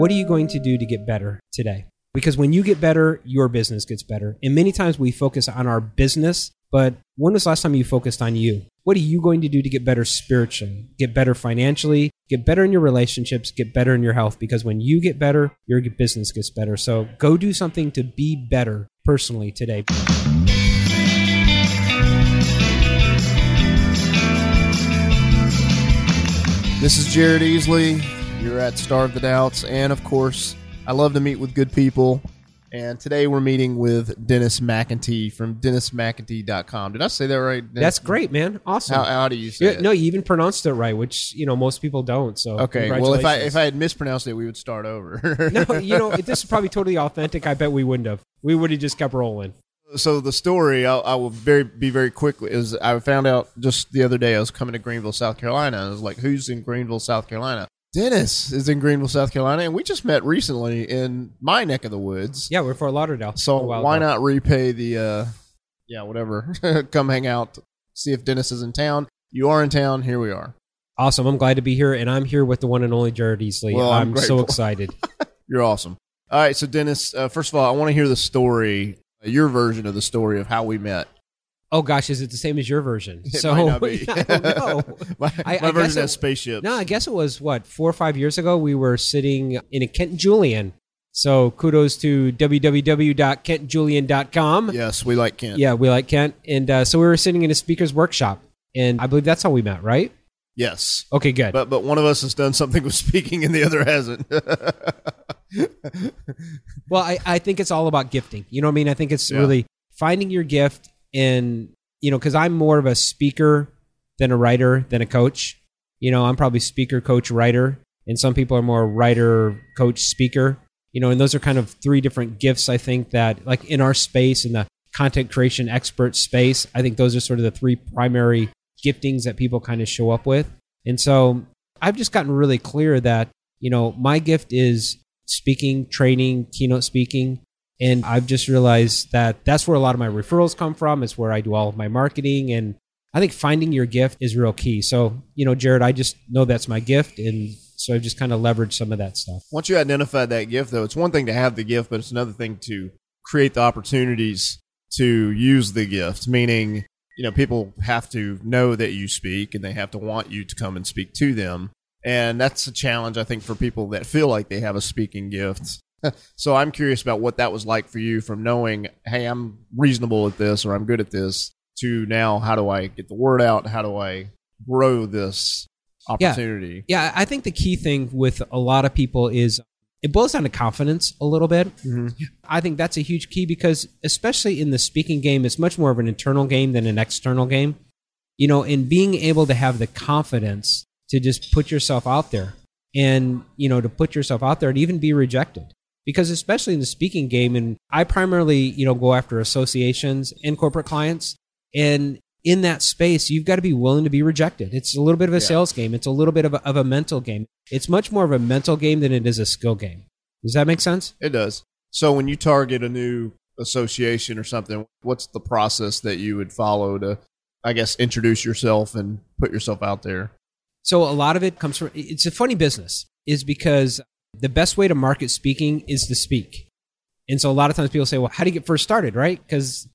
What are you going to do to get better today? Because when you get better, your business gets better. And many times we focus on our business, but when was the last time you focused on you? What are you going to do to get better spiritually, get better financially, get better in your relationships, get better in your health? Because when you get better, your business gets better. So go do something to be better personally today. This is Jared Easley. You're at Starve the Doubts. And of course, I love to meet with good people. And today we're meeting with Dennis McIntee from DennisMcIntee.com. Did I say that right? Dennis? That's great, man. Awesome. How, how do you say Yeah, it? no, you even pronounced it right, which you know most people don't. So Okay. Well, if I if I had mispronounced it, we would start over. no, you know, this is probably totally authentic. I bet we wouldn't have. We would have just kept rolling. so the story I'll, I will very be very quickly is I found out just the other day I was coming to Greenville, South Carolina. And I was like, "Who's in Greenville, South Carolina?" Dennis is in Greenville, South Carolina, and we just met recently in my neck of the woods. Yeah, we're Fort Lauderdale. So why ago. not repay the uh yeah, whatever. Come hang out, see if Dennis is in town. You are in town, here we are. Awesome. I'm glad to be here, and I'm here with the one and only Jared Easley. Well, I'm I'm, so excited. You're awesome. All right, so Dennis, uh, first of all, I want to hear the story, uh, your version of the story of how we met. Oh gosh, is it the same as your version? It so might. I don't know. my I- my I version has spaceships. No, I guess it was what four or five years ago. We were sitting in a Kent Julian. So kudos to www.kentjulian.com. Yes, we like Kent. Yeah, we like Kent, and uh, so we were sitting in a speaker's workshop, and I believe that's how we met, right? Yes. Okay, good. But but one of us has done something with speaking and the other hasn't. Well, I, I think it's all about gifting. You know what I mean? I think it's Yeah. really finding your gift and, you know, because I'm more of a speaker than a writer than a coach. You know, I'm probably speaker, coach, writer. And some people are more writer, coach, speaker. You know, and those are kind of three different gifts, I think, that like in our space, in the content creation expert space, I think those are sort of the three primary giftings that people kind of show up with. And so I've just gotten really clear that, you know, my gift is speaking, training, keynote speaking. And I've just realized that that's where a lot of my referrals come from. It's where I do all of my marketing. And I think finding your gift is real key. So, you know, Jared, I just know that's my gift. And so I've just kind of leveraged some of that stuff. Once you identify that gift, though, it's one thing to have the gift, but it's another thing to create the opportunities to use the gift. Meaning, you know, people have to know that you speak and they have to want you to come and speak to them. And that's a challenge, I think, for people that feel like they have a speaking gift. so I'm curious about what that was like for you from knowing, hey, I'm reasonable at this or I'm good at this, to now, how do I get the word out? How do I grow this opportunity? Yeah, I think the key thing with a lot of people is it boils down to confidence a little bit. Mhm. I think that's a huge key because, especially in the speaking game, it's much more of an internal game than an external game. You know, in being able to have the confidence to just put yourself out there and, you know, to put yourself out there and even be rejected. Because, especially in the speaking game, and I primarily, you know, go after associations and corporate clients. And in that space, you've got to be willing to be rejected. It's a little bit of a Yeah. sales game, it's a little bit of a, of a mental game. It's much more of a mental game than it is a skill game. Does that make sense? It does. So when you target a new association or something, what's the process that you would follow to, I guess, introduce yourself and put yourself out there? So a lot of it comes from it's a funny business is because the best way to market speaking is to speak. And so a lot of times people say, well, how do you get first started, right? Because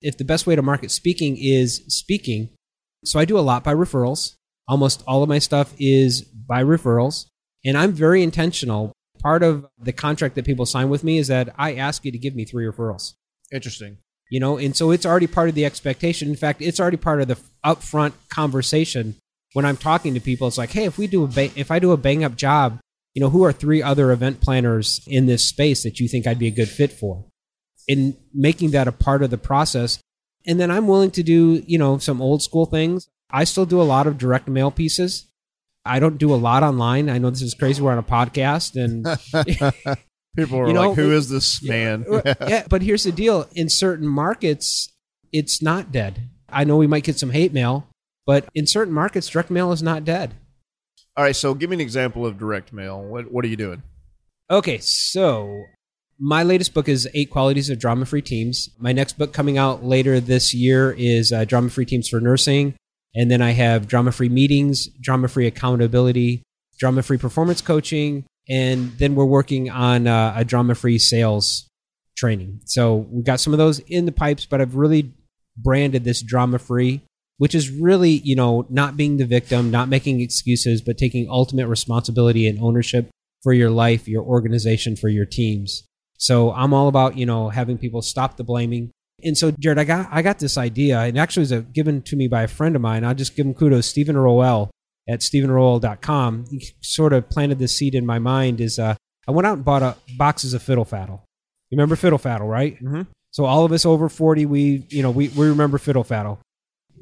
if the best way to market speaking is speaking, so I do a lot by referrals. Almost all of my stuff is by referrals. And I'm very intentional. Part of the contract that people sign with me is that I ask you to give me three referrals Interesting. you know and so it's already part of the expectation in fact it's already part of the upfront conversation when i'm talking to people it's like hey if we do a ba- if i do a bang up job you know who are three other event planners in this space that you think i'd be a good fit for? In making that a part of the process. And then i'm willing to do you know some old school things. I still do a lot of direct mail pieces. I don't do a lot online. I know this is crazy. We're on a podcast and People are You know, like, who is this man?" yeah, but here's the deal: in certain markets, it's not dead. I know we might get some hate mail, but in certain markets, direct mail is not dead. All right. So give me an example of direct mail. What What are you doing? Okay, so my latest book is Eight Qualities of Drama Free Teams. My next book coming out later this year is uh, Drama Free Teams for Nursing. And then I have drama free meetings, drama free accountability, drama free performance coaching, and then we're working on uh, a drama free sales training. So we got some of those in the pipes, but I've really branded this drama free, which is really, you know, not being the victim, not making excuses, but taking ultimate responsibility and ownership for your life, your organization, for your teams. So I'm all about, you know, having people stop the blaming. And so, Jared, I got I got this idea, and actually it was a, given to me by a friend of mine. I'll just give him kudos, Stephen Roel at stephenroel.com. He sort of planted this seed in my mind. Is uh, I went out and bought a boxes of fiddle faddle. You remember fiddle faddle, right? Mm-hmm. So all of us over 40, we, you know, we, we remember fiddle faddle.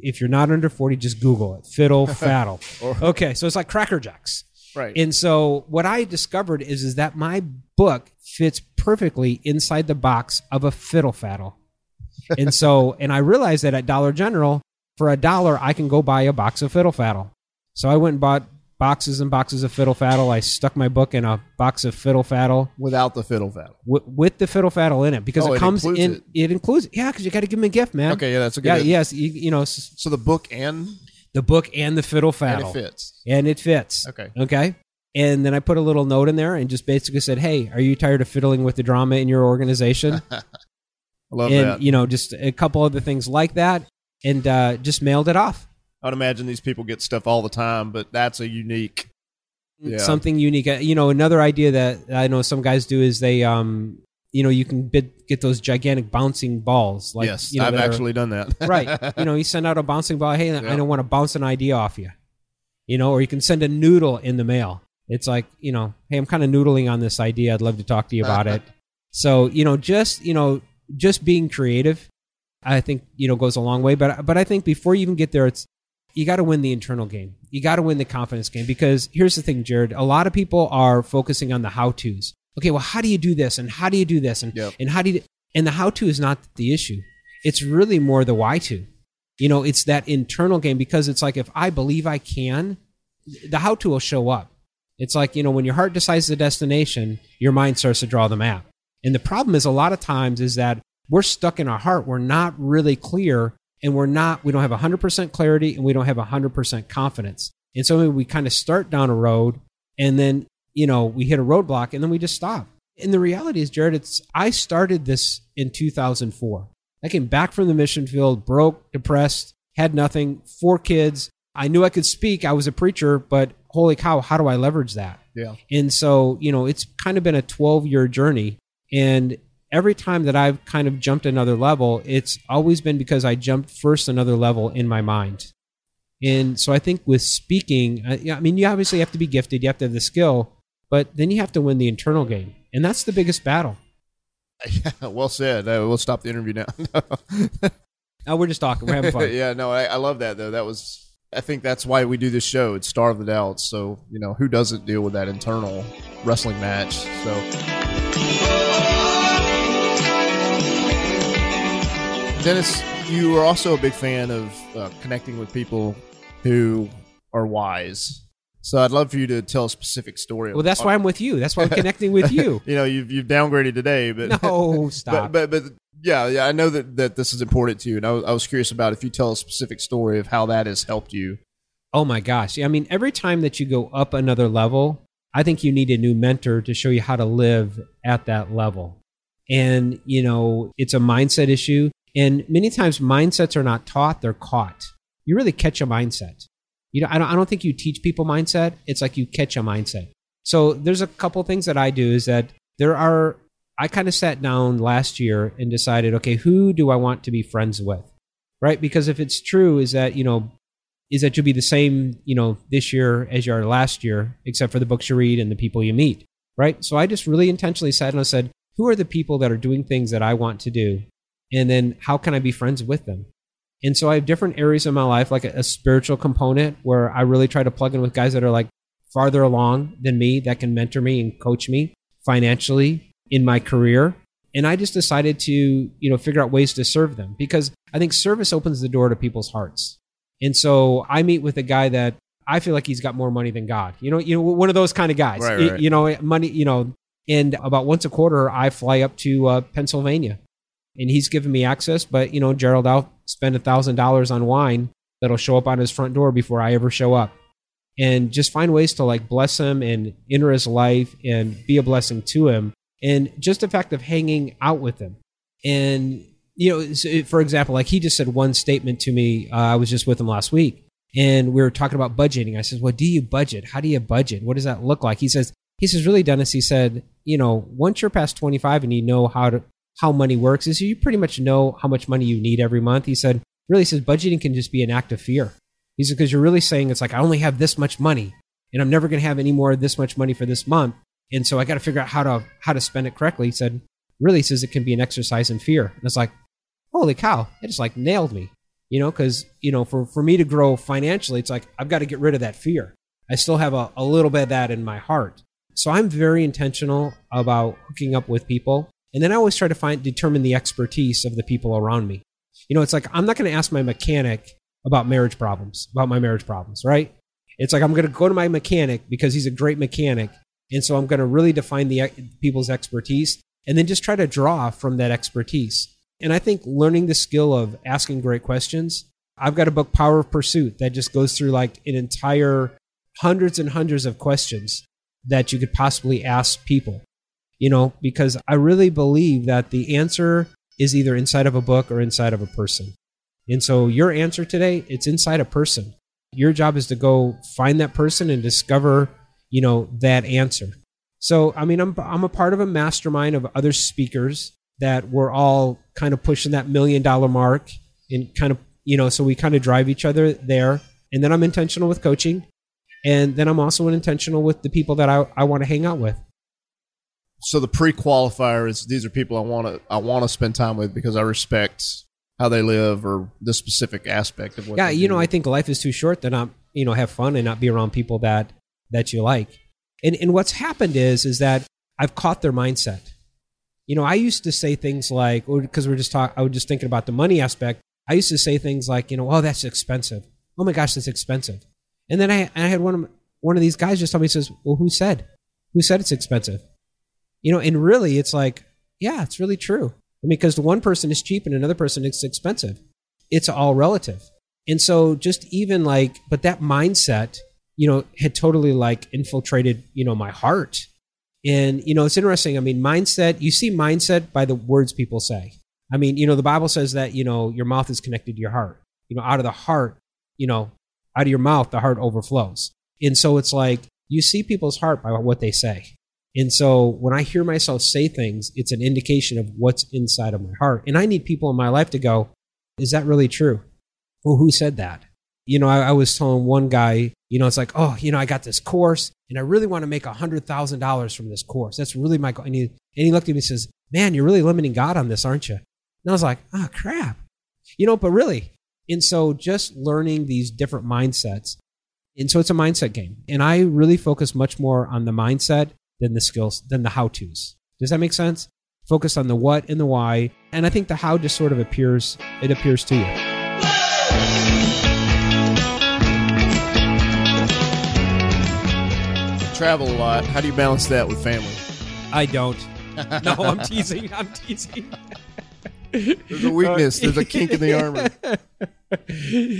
If you're not under 40, just Google it. Fiddle faddle. okay. So it's like Cracker Jacks. Right. And so what I discovered is, is that my book fits perfectly inside the box of a fiddle faddle. and so, and I realized that at Dollar General, for a dollar, I can go buy a box of fiddle faddle. So I went and bought boxes and boxes of fiddle faddle. I stuck my book in a box of fiddle faddle Without the fiddle faddle. with, with the fiddle faddle in it because Oh, it it comes in. it. It, includes, yeah, because you got to give them a gift, man. Okay, yeah, that's a good. Yeah, yes, you, you know So the book and the book and the fiddle faddle. and it fits. and it fits. Okay. Okay. And then I put a little note in there and just basically said, "Hey, are you tired of fiddling with the drama in your organization?" I love and that. you know, just a couple other things like that, and uh, just mailed it off. I'd imagine these people get stuff all the time, but that's a unique. Yeah. Something unique. Uh, You know, another idea that I know some guys do is they, um, you know, you can bid, get those gigantic bouncing balls. Like, yes, you know, I've that are- actually done that. right. You know, you send out a bouncing ball. Hey, I don't want to bounce an idea off you. You know, or you can send a noodle in the mail. It's like, you know, hey, I'm kind of noodling on this idea. I'd love to talk to you about it. So, you know, just, you know, just being creative, I think, you know, goes a long way. But, but I think before you even get there, it's, you got to win the internal game. You got to win the confidence game because here's the thing, Jared. A lot of people are focusing on the how to's. Okay, well, how do you do this? And how do you do this? And, Yep. and how do you, and the how to is not the issue. It's really more the why to. You know, it's that internal game because it's like if I believe I can, the how to will show up. It's like, you know, when your heart decides the destination, your mind starts to draw the map. And the problem is a lot of times is that we're stuck in our heart. We're not really clear and we're not, we don't have 100% clarity and we don't have 100% confidence. And so we kind of start down a road and then, you know, we hit a roadblock and then we just stop. And the reality is, Jared, it's, I started this in 2004. I came back from the mission field, broke, depressed, had nothing, four kids. I knew I could speak. I was a preacher, but holy cow, how do I leverage that? yeah. And so, you know, it's kind of been a 12 year journey. And every time that I've kind of jumped another level, it's always been because I jumped first another level in my mind. And so I think with speaking, uh, I mean, you obviously have to be gifted, you have to have the skill, but then you have to win the internal game. And that's the biggest battle. Yeah, well said. Uh, we'll stop the interview now. Oh, we're just talking, we're having fun. yeah, no, I, I love that though. That was. I think that's why we do this show. It's Starve the Doubts. So you know, who doesn't deal with that internal wrestling match? So. Dennis, you are also a big fan of uh, connecting with people who are wise. So I'd love for you to tell a specific story. Well, that's why I'm with you. That's why I'm connecting with you. you know you've you've downgraded today, but No, but, stop. but but yeah, yeah, I know that, that this is important to you, and I was, I was curious about if you tell a specific story of how that has helped you. Oh my gosh. Yeah, I mean, every time that you go up another level, I think you need a new mentor to show you how to live at that level. And, you know, it's a mindset issue. And many times mindsets are not taught, they're caught. You really catch a mindset. You know, I don't, I don't think you teach people mindset. It's like you catch a mindset. So there's a couple things that I do is that there are, I kind of sat down last year and decided, okay, who do I want to be friends with? Right? Because if it's true is that, you know, is that you'll be the same, you know, this year as you are last year, except for the books you read and the people you meet, right? So I just really intentionally sat and I said, who are the people that are doing things that I want to do? And then how can I be friends with them? And so I have different areas of my life, like a, a spiritual component where I really try to plug in with guys that are like farther along than me that can mentor me and coach me financially in my career. And I just decided to, you know, figure out ways to serve them because I think service opens the door to people's hearts. And so I meet with a guy that I feel like he's got more money than God. You know, you know, one of those kind of guys. Right, right. You know, money. You know, and about once a quarter, I fly up to uh, Pennsylvania, and he's giving me access. But you know, Gerald, I'll spend a thousand dollars on wine that'll show up on his front door before I ever show up. and just find ways to like bless him and enter his life and be a blessing to him. And just the fact of hanging out with him. And, you know, for example, like he just said one statement to me. Uh, I was just with him last week and we were talking about budgeting. I said, "Well, do you budget? How do you budget? What does that look like?" He says, "He says, really, Dennis." He said, "You know, once you're past 25 and you know how to how money works, is you pretty much know how much money you need every month." He said, "Really, says budgeting can just be an act of fear." He said, "Because you're really saying it's like I only have this much money, and I'm never going to have any more of this much money for this month, and so I got to figure out how to how to spend it correctly." He said, "Really, says it can be an exercise in fear." And it's like, "Holy cow!" It just like nailed me you know, because, you know, for, for me to grow financially, it's like I've got to get rid of that fear. I still have a, a little bit of that in my heart. So I'm very intentional about hooking up with people. And then I always try to find, determine the expertise of the people around me. You know, it's like I'm not going to ask my mechanic about marriage problems, about my marriage problems, right? It's like I'm going to go to my mechanic because he's a great mechanic. And so I'm going to really define the people's expertise and then just try to draw from that expertise. And I think learning the skill of asking great questions. I've got a book, Power of Pursuit, that just goes through like an entire hundreds and hundreds of questions that you could possibly ask people. You know, because I really believe that the answer is either inside of a book or inside of a person. And so your answer today, it's inside a person. Your job is to go find that person and discover, you know, that answer. So, I mean, I'm, I'm a part of a mastermind of other speakers that we're all kind of pushing that million dollar mark and kind of, you know, so we kind of drive each other there. And then I'm intentional with coaching. And then I'm also intentional with the people that I, I want to hang out with. So the pre-qualifier is these are people I want to I want to spend time with because I respect how they live or the specific aspect of what. Yeah, you do. know, I think life is too short to not you know have fun and not be around people that that you like. And and what's happened is is that I've caught their mindset you know, I used to say things like, because we're just talking, I was just thinking about the money aspect. I used to say things like, you know, oh, that's expensive. Oh my gosh, that's expensive. And then I, I had one of one of these guys just tell me, says, well, who said? Who said it's expensive? You know, and really, it's like, yeah, it's really true. I mean, because one person is cheap and another person is expensive. It's all relative. And so, just even like, but that mindset, you know, had totally like infiltrated, you know, my heart and, you know, it's interesting. I mean, mindset, you see mindset by the words people say. I mean, you know, the Bible says that, you know, your mouth is connected to your heart. You know, out of the heart, you know, out of your mouth, the heart overflows. And so it's like you see people's heart by what they say. And so when I hear myself say things, it's an indication of what's inside of my heart. And I need people in my life to go, is that really true? Well, who said that? You know, I, I was telling one guy, you know, it's like, oh, you know, I got this course and I really want to make a $100,000 from this course. That's really my goal. And he, and he looked at me and says, man, you're really limiting God on this, aren't you? And I was like, oh, crap. You know, but really. And so just learning these different mindsets. And so it's a mindset game. And I really focus much more on the mindset than the skills, than the how to's. Does that make sense? Focus on the what and the why. And I think the how just sort of appears, it appears to you. travel a lot. How do you balance that with family? I don't. No, I'm teasing. I'm teasing. There's a weakness. There's a kink in the armor.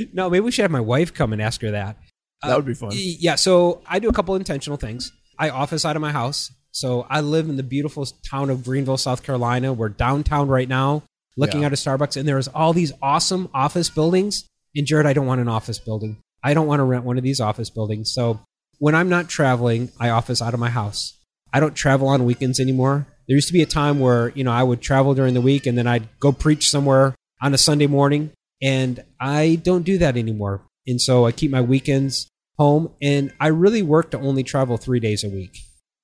no, maybe we should have my wife come and ask her that. That would be fun. Uh, yeah, so I do a couple intentional things. I office out of my house. So I live in the beautiful town of Greenville, South Carolina. We're downtown right now, looking Yeah. at a Starbucks, and there's all these awesome office buildings. And Jared, I don't want an office building. I don't want to rent one of these office buildings. So when I'm not traveling, I office out of my house. I don't travel on weekends anymore. There used to be a time where, you know, I would travel during the week and then I'd go preach somewhere on a Sunday morning. And I don't do that anymore. And so I keep my weekends home and I really work to only travel three days a week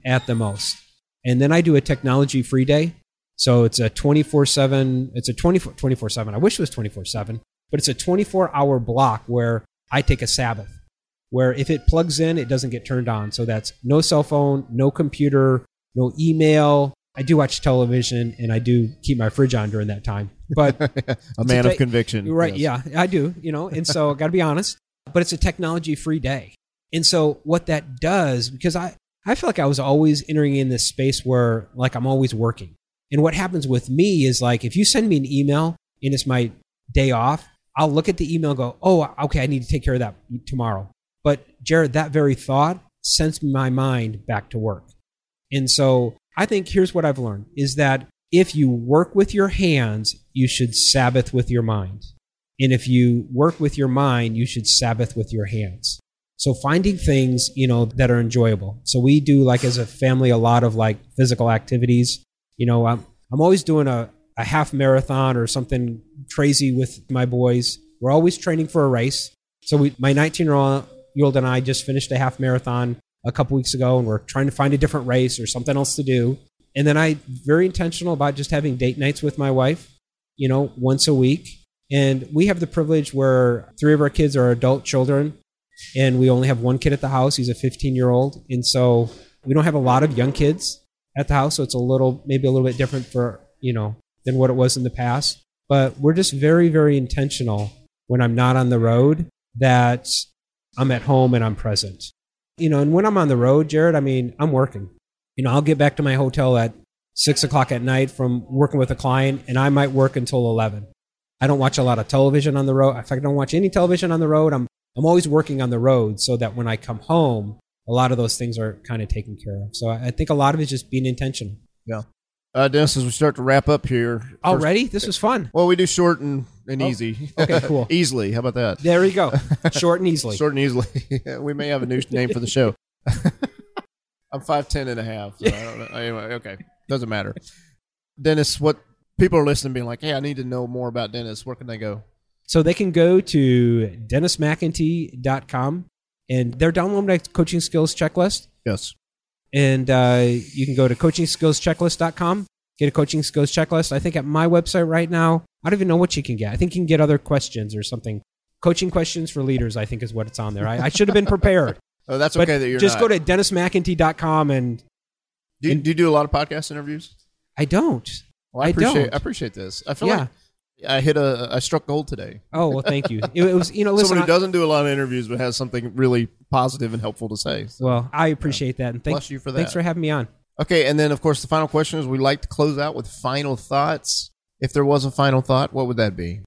at the most. And then I do a technology free day. So it's a 24 7, it's a 24 7. I wish it was 24 7, but it's a 24 hour block where I take a Sabbath where if it plugs in, it doesn't get turned on. So that's no cell phone, no computer, no email. I do watch television and I do keep my fridge on during that time. But a man a of conviction. right, yes. yeah, I do, you know, and so I got to be honest, but it's a technology free day. And so what that does, because I, I feel like I was always entering in this space where like I'm always working. And what happens with me is like if you send me an email and it's my day off, I'll look at the email go, oh, okay, I need to take care of that tomorrow. But Jared, that very thought sends my mind back to work. And so I think here's what I've learned is that if you work with your hands, you should Sabbath with your mind. And if you work with your mind, you should Sabbath with your hands. So finding things, you know, that are enjoyable. So we do like as a family a lot of like physical activities. You know, I'm I'm always doing a, a half marathon or something crazy with my boys. We're always training for a race. So we, my 19 year old and I just finished a half marathon a couple weeks ago, and we're trying to find a different race or something else to do. And then I very intentional about just having date nights with my wife, you know, once a week. And we have the privilege where three of our kids are adult children, and we only have one kid at the house. He's a 15 year old, and so we don't have a lot of young kids at the house. So it's a little, maybe a little bit different for you know than what it was in the past. But we're just very, very intentional when I'm not on the road that I'm at home and I'm present. You know, and when I'm on the road, Jared, I mean, I'm working. You know, I'll get back to my hotel at six o'clock at night from working with a client, and I might work until 11. I don't watch a lot of television on the road. In fact, I don't watch any television on the road. I'm, I'm always working on the road so that when I come home, a lot of those things are kind of taken care of. So I think a lot of it is just being intentional. Yeah. Uh, Dennis, as we start to wrap up here. first- Already? This was fun. well, we do short and, and Oh, easy. okay, cool. easily. How about that? There you go. Short and easily. Short and easily. we may have a new name for the show. I'm 5'10 and a half. So I don't know. Anyway, okay. Doesn't matter. Dennis, what people are listening being like, hey, I need to know more about Dennis. Where can they go? So they can go to dennismcintee.com and they're downloading my coaching skills checklist. Yes. And uh, you can go to coachingskillschecklist.com, get a coaching skills checklist. I think at my website right now, I don't even know what you can get. I think you can get other questions or something. Coaching questions for leaders, I think, is what it's on there. I, I should have been prepared. Oh, that's okay that you're just not. go to dennismcintee.com and do, you, do you do a lot of podcast interviews? I don't. Well, I, I appreciate. I appreciate this. I feel Yeah. like I hit a I struck gold today. Oh, well, thank you. It, was, you know, listen. Someone who doesn't do a lot of interviews but has something really positive and helpful to say. So, well, I appreciate that. And thank, bless you for that. thanks for having me on. Okay, and then of course the final question is we like to close out with final thoughts. If there was a final thought, what would that be?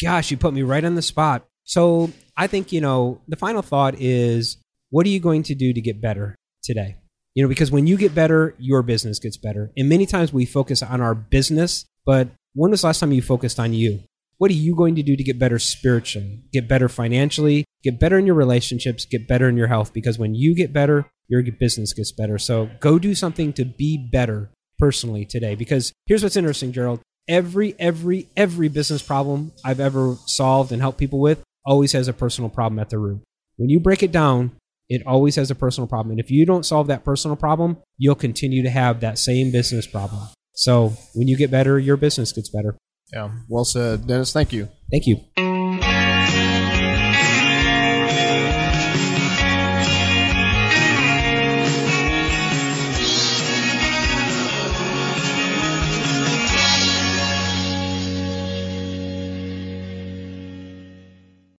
Gosh, you put me right on the spot. So I think, you know, the final thought is what are you going to do to get better today? You know, because when you get better, your business gets better. And many times we focus on our business, but when was the last time you focused on you? What are you going to do to get better spiritually, get better financially, get better in your relationships, get better in your health? Because when you get better, your business gets better. So go do something to be better personally today. Because here's what's interesting, Gerald. Every, every, every business problem I've ever solved and helped people with always has a personal problem at the root. When you break it down, it always has a personal problem. And if you don't solve that personal problem, you'll continue to have that same business problem. So when you get better, your business gets better. Yeah, well said, Dennis. Thank you. Thank you.